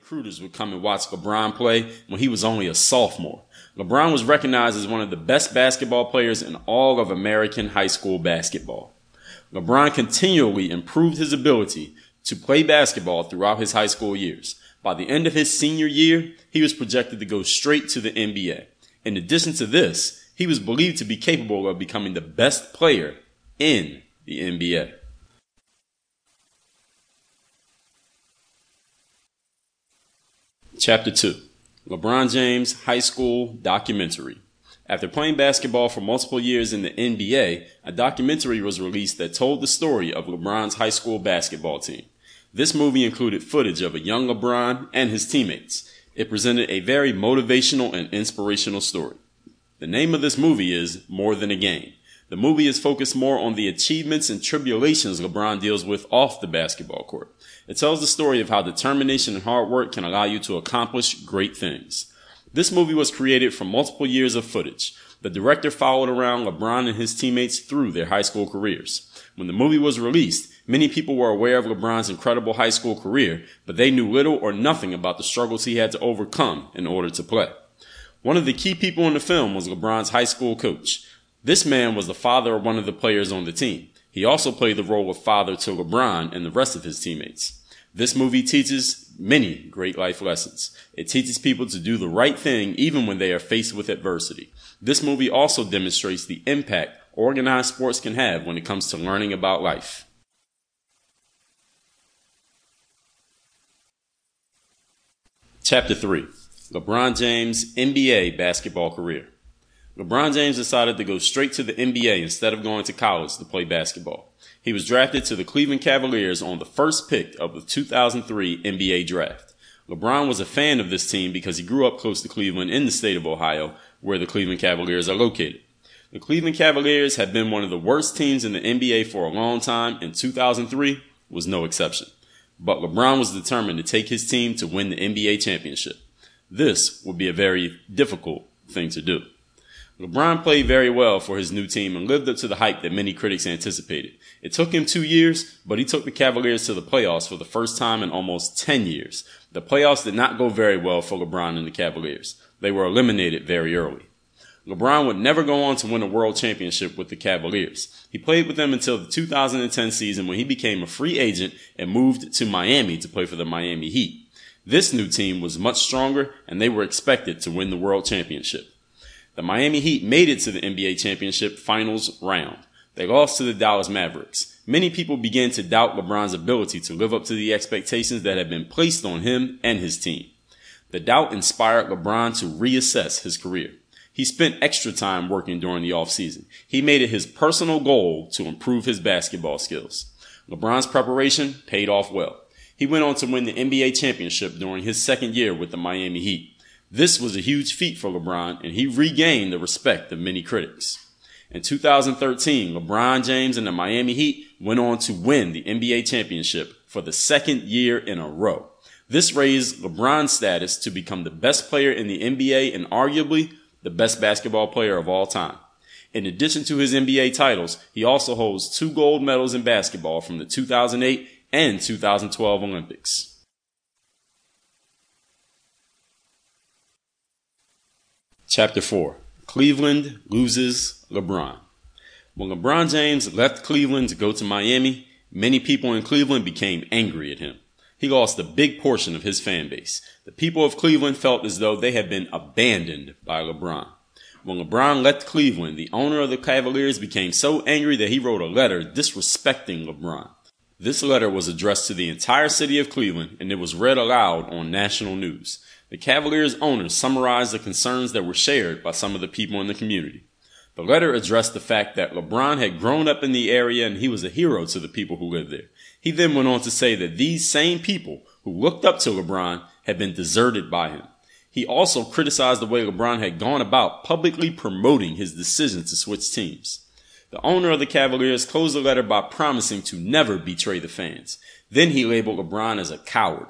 recruiters would come and watch LeBron play when he was only a sophomore. LeBron was recognized as one of the best basketball players in all of American high school basketball. LeBron continually improved his ability to play basketball throughout his high school years. By the end of his senior year, he was projected to go straight to the NBA. In addition to this, he was believed to be capable of becoming the best player in the NBA. Chapter 2 LeBron James High School Documentary. After playing basketball for multiple years in the NBA, a documentary was released that told the story of LeBron's high school basketball team. This movie included footage of a young LeBron and his teammates. It presented a very motivational and inspirational story. The name of this movie is More Than a Game. The movie is focused more on the achievements and tribulations LeBron deals with off the basketball court. It tells the story of how determination and hard work can allow you to accomplish great things. This movie was created from multiple years of footage. The director followed around LeBron and his teammates through their high school careers. When the movie was released, many people were aware of LeBron's incredible high school career, but they knew little or nothing about the struggles he had to overcome in order to play. One of the key people in the film was LeBron's high school coach. This man was the father of one of the players on the team. He also played the role of father to LeBron and the rest of his teammates. This movie teaches many great life lessons. It teaches people to do the right thing even when they are faced with adversity. This movie also demonstrates the impact organized sports can have when it comes to learning about life. Chapter 3 LeBron James NBA basketball career. LeBron James decided to go straight to the NBA instead of going to college to play basketball. He was drafted to the Cleveland Cavaliers on the first pick of the 2003 NBA draft. LeBron was a fan of this team because he grew up close to Cleveland in the state of Ohio, where the Cleveland Cavaliers are located. The Cleveland Cavaliers had been one of the worst teams in the NBA for a long time, and 2003 was no exception. But LeBron was determined to take his team to win the NBA championship. This would be a very difficult thing to do. LeBron played very well for his new team and lived up to the hype that many critics anticipated. It took him two years, but he took the Cavaliers to the playoffs for the first time in almost 10 years. The playoffs did not go very well for LeBron and the Cavaliers. They were eliminated very early. LeBron would never go on to win a world championship with the Cavaliers. He played with them until the 2010 season when he became a free agent and moved to Miami to play for the Miami Heat. This new team was much stronger and they were expected to win the world championship. The Miami Heat made it to the NBA championship finals round. They lost to the Dallas Mavericks. Many people began to doubt LeBron's ability to live up to the expectations that had been placed on him and his team. The doubt inspired LeBron to reassess his career. He spent extra time working during the offseason. He made it his personal goal to improve his basketball skills. LeBron's preparation paid off well. He went on to win the NBA championship during his second year with the Miami Heat. This was a huge feat for LeBron, and he regained the respect of many critics. In 2013, LeBron James and the Miami Heat went on to win the NBA championship for the second year in a row. This raised LeBron's status to become the best player in the NBA and arguably the best basketball player of all time. In addition to his NBA titles, he also holds two gold medals in basketball from the 2008 and 2012 Olympics. Chapter 4 Cleveland loses LeBron. When LeBron James left Cleveland to go to Miami, many people in Cleveland became angry at him. He lost a big portion of his fan base. The people of Cleveland felt as though they had been abandoned by LeBron. When LeBron left Cleveland, the owner of the Cavaliers became so angry that he wrote a letter disrespecting LeBron. This letter was addressed to the entire city of Cleveland and it was read aloud on national news. The Cavaliers owners summarized the concerns that were shared by some of the people in the community. The letter addressed the fact that LeBron had grown up in the area and he was a hero to the people who lived there. He then went on to say that these same people who looked up to LeBron had been deserted by him. He also criticized the way LeBron had gone about publicly promoting his decision to switch teams. The owner of the Cavaliers closed the letter by promising to never betray the fans. Then he labeled LeBron as a coward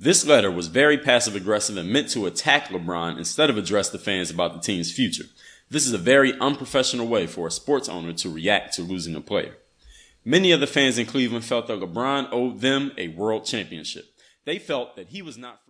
this letter was very passive aggressive and meant to attack LeBron instead of address the fans about the team's future. This is a very unprofessional way for a sports owner to react to losing a player. Many of the fans in Cleveland felt that LeBron owed them a world championship. They felt that he was not free.